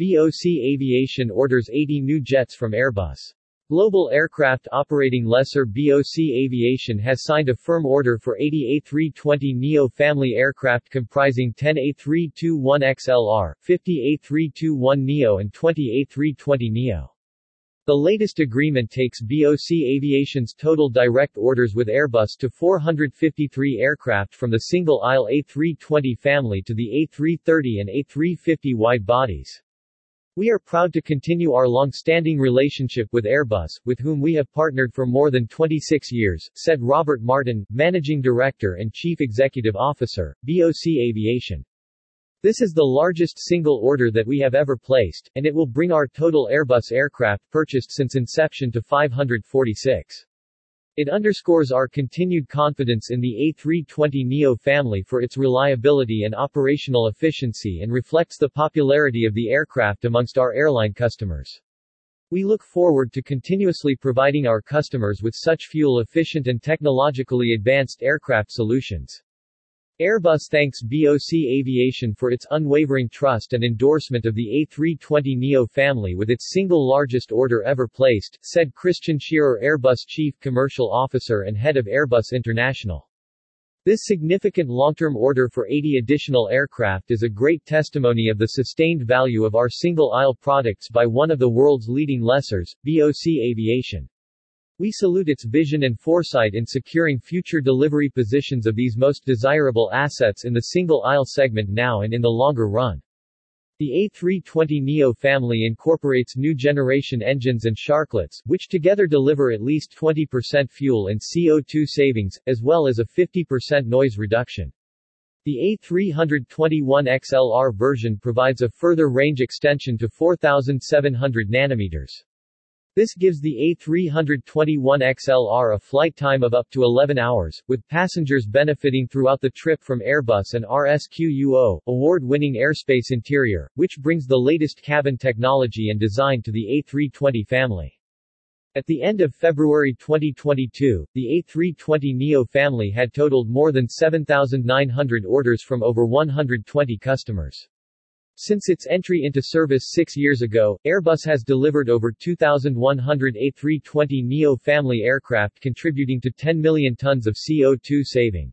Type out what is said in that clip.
BOC Aviation orders 80 new jets from Airbus. Global aircraft operating lessor BOC Aviation has signed a firm order for 80 A320neo family aircraft comprising 10 A321XLR, 50 A321neo and 20 A320neo. The latest agreement takes BOC Aviation's total direct orders with Airbus to 453 aircraft from the single-aisle A320 family to the A330 and A350 wide bodies. We are proud to continue our long-standing relationship with Airbus, with whom we have partnered for more than 26 years, said Robert Martin, Managing Director and Chief Executive Officer, BOC Aviation. This is the largest single order that we have ever placed, and it will bring our total Airbus aircraft purchased since inception to 546. It underscores our continued confidence in the A320neo family for its reliability and operational efficiency and reflects the popularity of the aircraft amongst our airline customers. We look forward to continuously providing our customers with such fuel-efficient and technologically advanced aircraft solutions. Airbus thanks BOC Aviation for its unwavering trust and endorsement of the A320neo family with its single largest order ever placed, said Christian Scherer Airbus Chief Commercial Officer and head of Airbus International. This significant long-term order for 80 additional aircraft is a great testimony of the sustained value of our single-aisle products by one of the world's leading lessors, BOC Aviation. We salute its vision and foresight in securing future delivery positions of these most desirable assets in the single-aisle segment now and in the longer run. The A320neo family incorporates new generation engines and sharklets, which together deliver at least 20% fuel and CO2 savings, as well as a 50% noise reduction. The A321XLR version provides a further range extension to 4,700 nanometers. This gives the A321XLR a flight time of up to 11 hours, with passengers benefiting throughout the trip from Airbus and RSQUO, award-winning airspace interior, which brings the latest cabin technology and design to the A320 family. At the end of February 2022, the A320neo family had totaled more than 7,900 orders from over 120 customers. Since its entry into service six years ago, Airbus has delivered over 2,100 A320neo family aircraft contributing to 10 million tons of CO2 saving.